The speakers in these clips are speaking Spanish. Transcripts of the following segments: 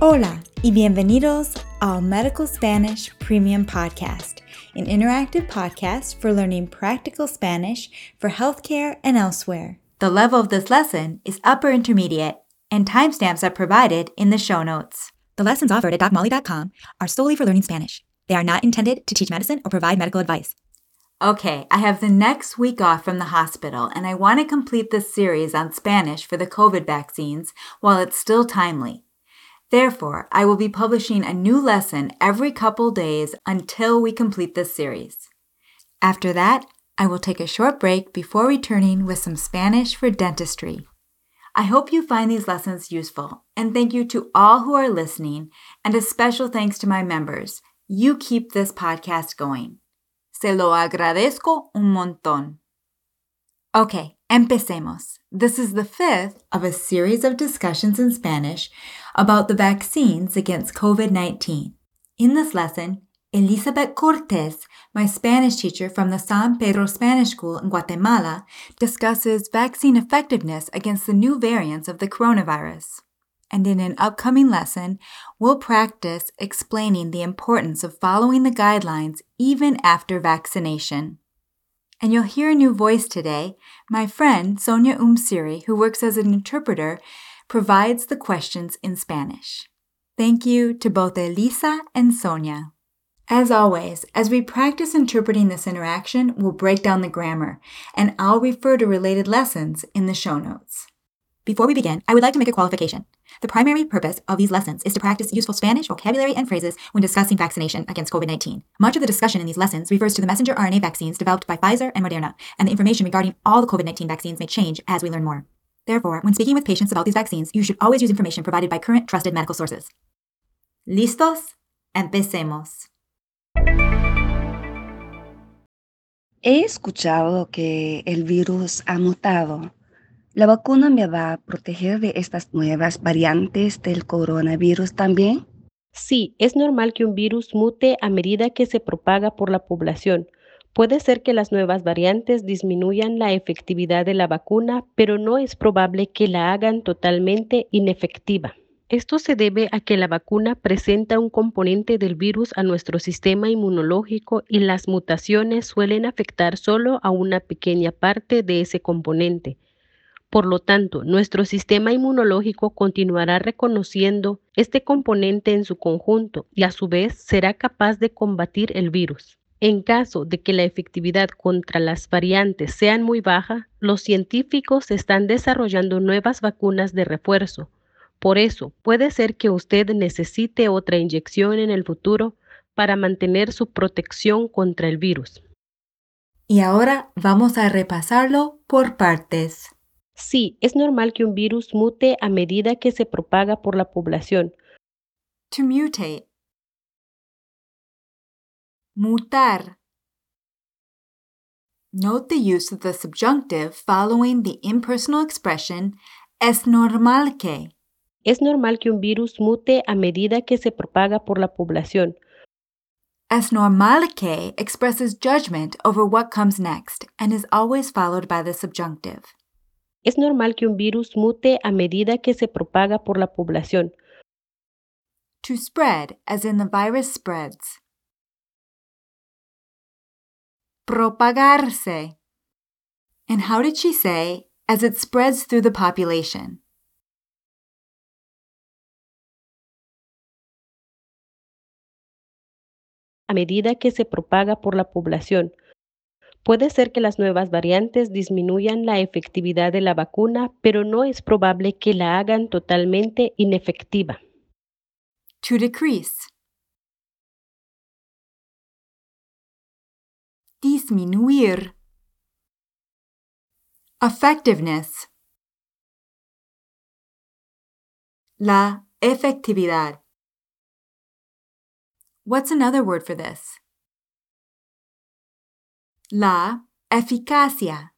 Hola y bienvenidos al Medical Spanish Premium Podcast, an interactive podcast for learning practical Spanish for healthcare and elsewhere. The level of this lesson is upper intermediate, and timestamps are provided in the show notes. The lessons offered at DocMolly.com are solely for learning Spanish. They are not intended to teach medicine or provide medical advice. Okay, I have the next week off from the hospital, and I want to complete this series on Spanish for the COVID vaccines while it's still timely. Therefore, I will be publishing a new lesson every couple days until we complete this series. After that, I will take a short break before returning with some Spanish for dentistry. I hope you find these lessons useful, and thank you to all who are listening, and a special thanks to my members. You keep this podcast going. Se lo agradezco un montón. Okay, empecemos. This is the fifth of a series of discussions in Spanish about the vaccines against COVID 19. In this lesson, Elizabeth Cortez, my Spanish teacher from the San Pedro Spanish School in Guatemala, discusses vaccine effectiveness against the new variants of the coronavirus. And in an upcoming lesson, we'll practice explaining the importance of following the guidelines even after vaccination. And you'll hear a new voice today. My friend, Sonia Umsiri, who works as an interpreter, provides the questions in Spanish. Thank you to both Elisa and Sonia. As always, as we practice interpreting this interaction, we'll break down the grammar, and I'll refer to related lessons in the show notes. Before we begin, I would like to make a qualification. The primary purpose of these lessons is to practice useful Spanish vocabulary and phrases when discussing vaccination against COVID 19. Much of the discussion in these lessons refers to the messenger RNA vaccines developed by Pfizer and Moderna, and the information regarding all the COVID 19 vaccines may change as we learn more. Therefore, when speaking with patients about these vaccines, you should always use information provided by current trusted medical sources. ¿Listos? Empecemos. He escuchado que el virus ha mutado. ¿La vacuna me va a proteger de estas nuevas variantes del coronavirus también? Sí, es normal que un virus mute a medida que se propaga por la población. Puede ser que las nuevas variantes disminuyan la efectividad de la vacuna, pero no es probable que la hagan totalmente inefectiva. Esto se debe a que la vacuna presenta un componente del virus a nuestro sistema inmunológico y las mutaciones suelen afectar solo a una pequeña parte de ese componente. Por lo tanto, nuestro sistema inmunológico continuará reconociendo este componente en su conjunto y a su vez será capaz de combatir el virus. En caso de que la efectividad contra las variantes sean muy baja, los científicos están desarrollando nuevas vacunas de refuerzo. Por eso, puede ser que usted necesite otra inyección en el futuro para mantener su protección contra el virus. Y ahora vamos a repasarlo por partes. Sí, es normal que un virus mute a medida que se propaga por la población. To mutate. Mutar. Note the use of the subjunctive following the impersonal expression es normal que. Es normal que un virus mute a medida que se propaga por la población. Es normal que expresses judgment over what comes next and is always followed by the subjunctive. Es normal que un virus mute a medida que se propaga por la población. To spread, as in the virus spreads. Propagarse. And how did she say, as it spreads through the population? A medida que se propaga por la población. Puede ser que las nuevas variantes disminuyan la efectividad de la vacuna, pero no es probable que la hagan totalmente inefectiva. To decrease. Disminuir. Effectiveness. La efectividad. What's another word for this? La eficacia.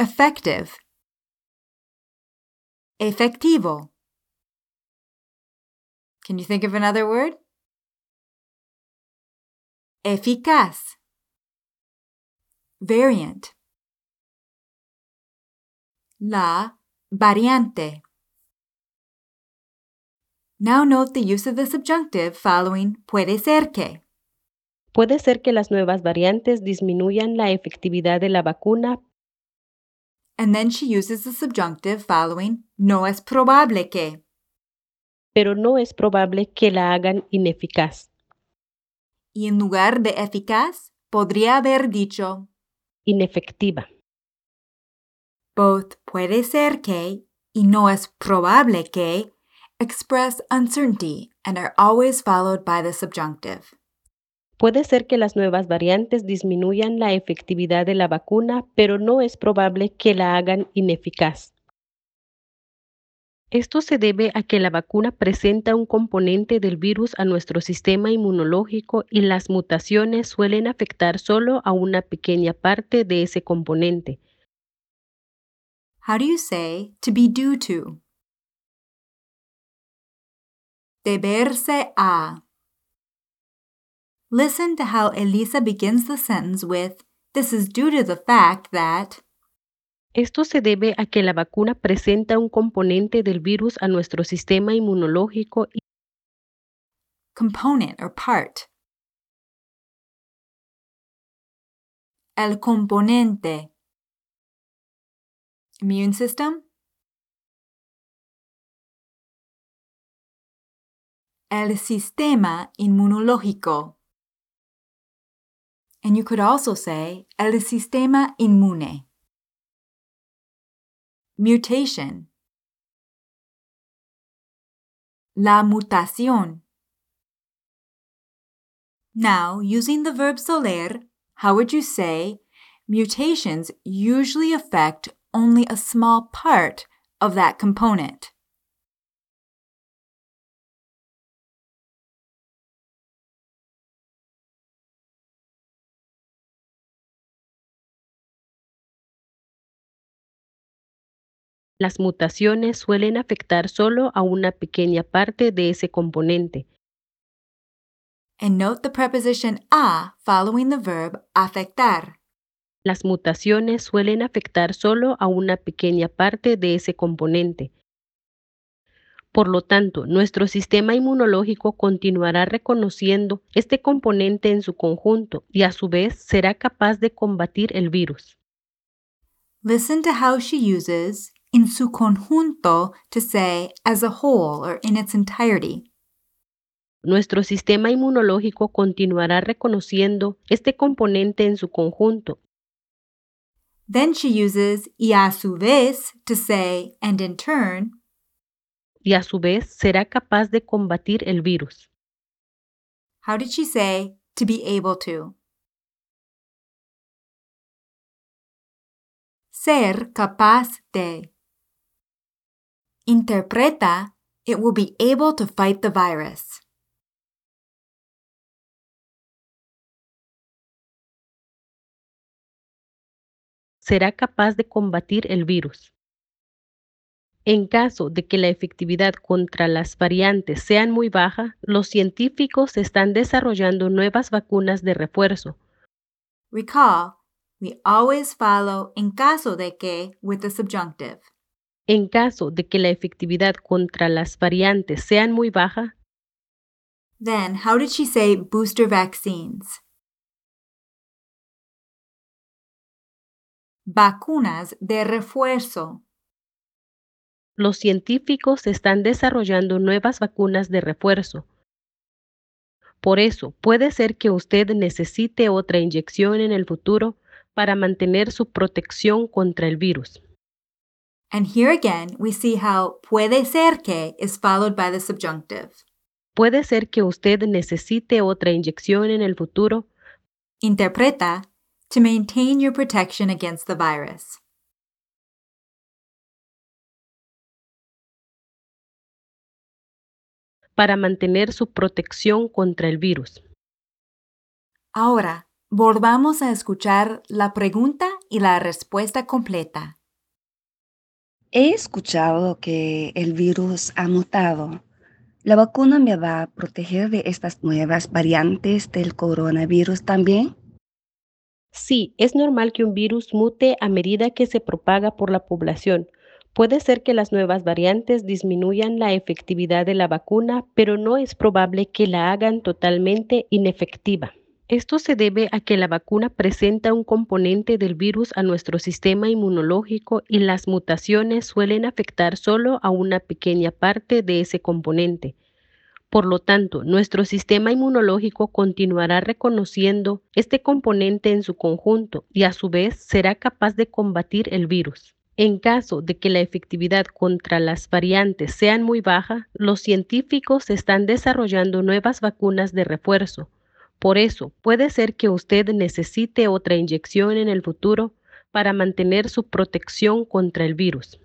Effective. Efectivo. Can you think of another word? Eficaz. Variant. La variante. Now note the use of the subjunctive following puede ser que. Puede ser que las nuevas variantes disminuyan la efectividad de la vacuna, And then she uses the subjunctive following no es probable que. pero no es probable que la hagan ineficaz. Y en lugar de eficaz, podría haber dicho Inefectiva. both puede ser que y no es probable que express uncertainty and are always followed by the subjunctive. Puede ser que las nuevas variantes disminuyan la efectividad de la vacuna, pero no es probable que la hagan ineficaz. Esto se debe a que la vacuna presenta un componente del virus a nuestro sistema inmunológico y las mutaciones suelen afectar solo a una pequeña parte de ese componente. How do you say to be due to? Deberse a. Listen to how Elisa begins the sentence with This is due to the fact that. Esto se debe a que la vacuna presenta un componente del virus a nuestro sistema inmunológico component or part. El componente. Immune system. El sistema inmunológico. And you could also say el sistema inmune. Mutation. La mutación. Now, using the verb soler, how would you say mutations usually affect only a small part of that component? Las mutaciones suelen afectar solo a una pequeña parte de ese componente. And note the preposition a following the verb afectar. Las mutaciones suelen afectar solo a una pequeña parte de ese componente. Por lo tanto, nuestro sistema inmunológico continuará reconociendo este componente en su conjunto y a su vez será capaz de combatir el virus. Listen to how she uses en su conjunto to say as a whole or in its entirety. Nuestro sistema inmunológico continuará reconociendo este componente en su conjunto Then she uses y a su vez to say and in turn. y a su vez será capaz de combatir el virus. How did she say to be able to? Ser capaz de. Interpreta, it will be able to fight the virus. será capaz de combatir el virus. En caso de que la efectividad contra las variantes sean muy baja, los científicos están desarrollando nuevas vacunas de refuerzo. Recall, we always follow en caso de que with the subjunctive. En caso de que la efectividad contra las variantes sean muy baja, Then, how did she say booster vaccines? Vacunas de refuerzo. los científicos están desarrollando nuevas vacunas de refuerzo. Por eso, puede ser que usted necesite otra inyección en el futuro para mantener su protección contra el virus. And here again, we see how puede ser que is followed by the subjunctive. Puede ser que usted necesite otra inyección en el futuro Interpreta, to maintain your protection against the virus. para mantener su protección contra el virus. Ahora, volvamos a escuchar la pregunta y la respuesta completa. He escuchado que el virus ha mutado. ¿La vacuna me va a proteger de estas nuevas variantes del coronavirus también? Sí, es normal que un virus mute a medida que se propaga por la población. Puede ser que las nuevas variantes disminuyan la efectividad de la vacuna, pero no es probable que la hagan totalmente inefectiva. Esto se debe a que la vacuna presenta un componente del virus a nuestro sistema inmunológico y las mutaciones suelen afectar solo a una pequeña parte de ese componente. Por lo tanto, nuestro sistema inmunológico continuará reconociendo este componente en su conjunto y a su vez será capaz de combatir el virus. En caso de que la efectividad contra las variantes sean muy baja, los científicos están desarrollando nuevas vacunas de refuerzo. Por eso, puede ser que usted necesite otra inyección en el futuro para mantener su protección contra el virus.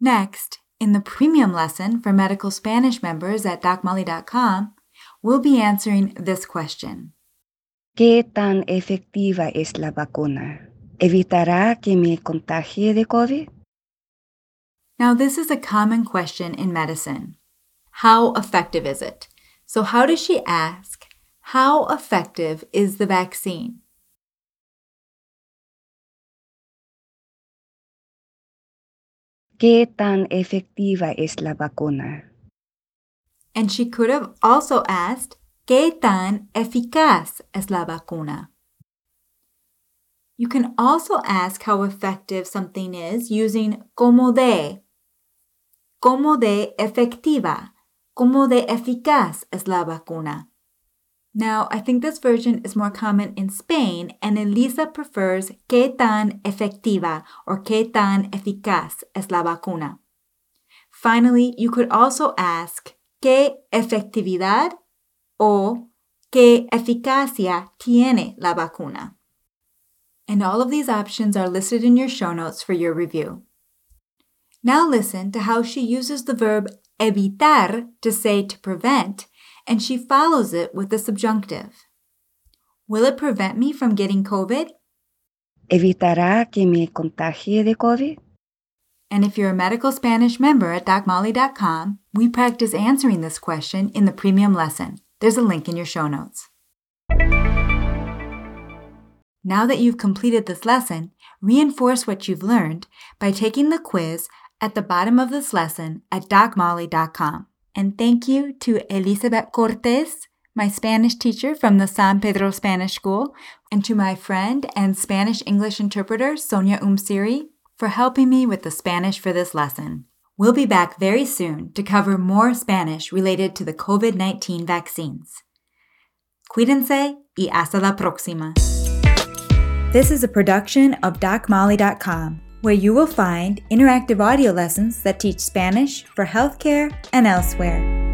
Next, in the premium lesson for medical Spanish members at docmolly.com, we'll be answering this question. ¿Qué tan efectiva es la vacuna? ¿Evitará que me contagie de COVID? Now, this is a common question in medicine. How effective is it? So, how does she ask, How effective is the vaccine? ¿Qué tan efectiva es la vacuna? And she could have also asked, ¿Qué tan eficaz es la vacuna? You can also ask how effective something is using como de. Como de efectiva. Como de eficaz es la vacuna. Now, I think this version is more common in Spain, and Elisa prefers qué tan efectiva or qué tan eficaz es la vacuna. Finally, you could also ask qué efectividad o qué eficacia tiene la vacuna. And all of these options are listed in your show notes for your review. Now listen to how she uses the verb evitar to say to prevent, and she follows it with the subjunctive. Will it prevent me from getting COVID? ¿Evitará que me contagie de COVID? And if you're a medical Spanish member at docmolly.com, we practice answering this question in the premium lesson. There's a link in your show notes. Now that you've completed this lesson, reinforce what you've learned by taking the quiz at the bottom of this lesson at docmolly.com. And thank you to Elizabeth Cortes, my Spanish teacher from the San Pedro Spanish School, and to my friend and Spanish English interpreter, Sonia Umsiri, for helping me with the Spanish for this lesson. We'll be back very soon to cover more Spanish related to the COVID 19 vaccines. Cuídense y hasta la próxima. This is a production of DocMolly.com, where you will find interactive audio lessons that teach Spanish for healthcare and elsewhere.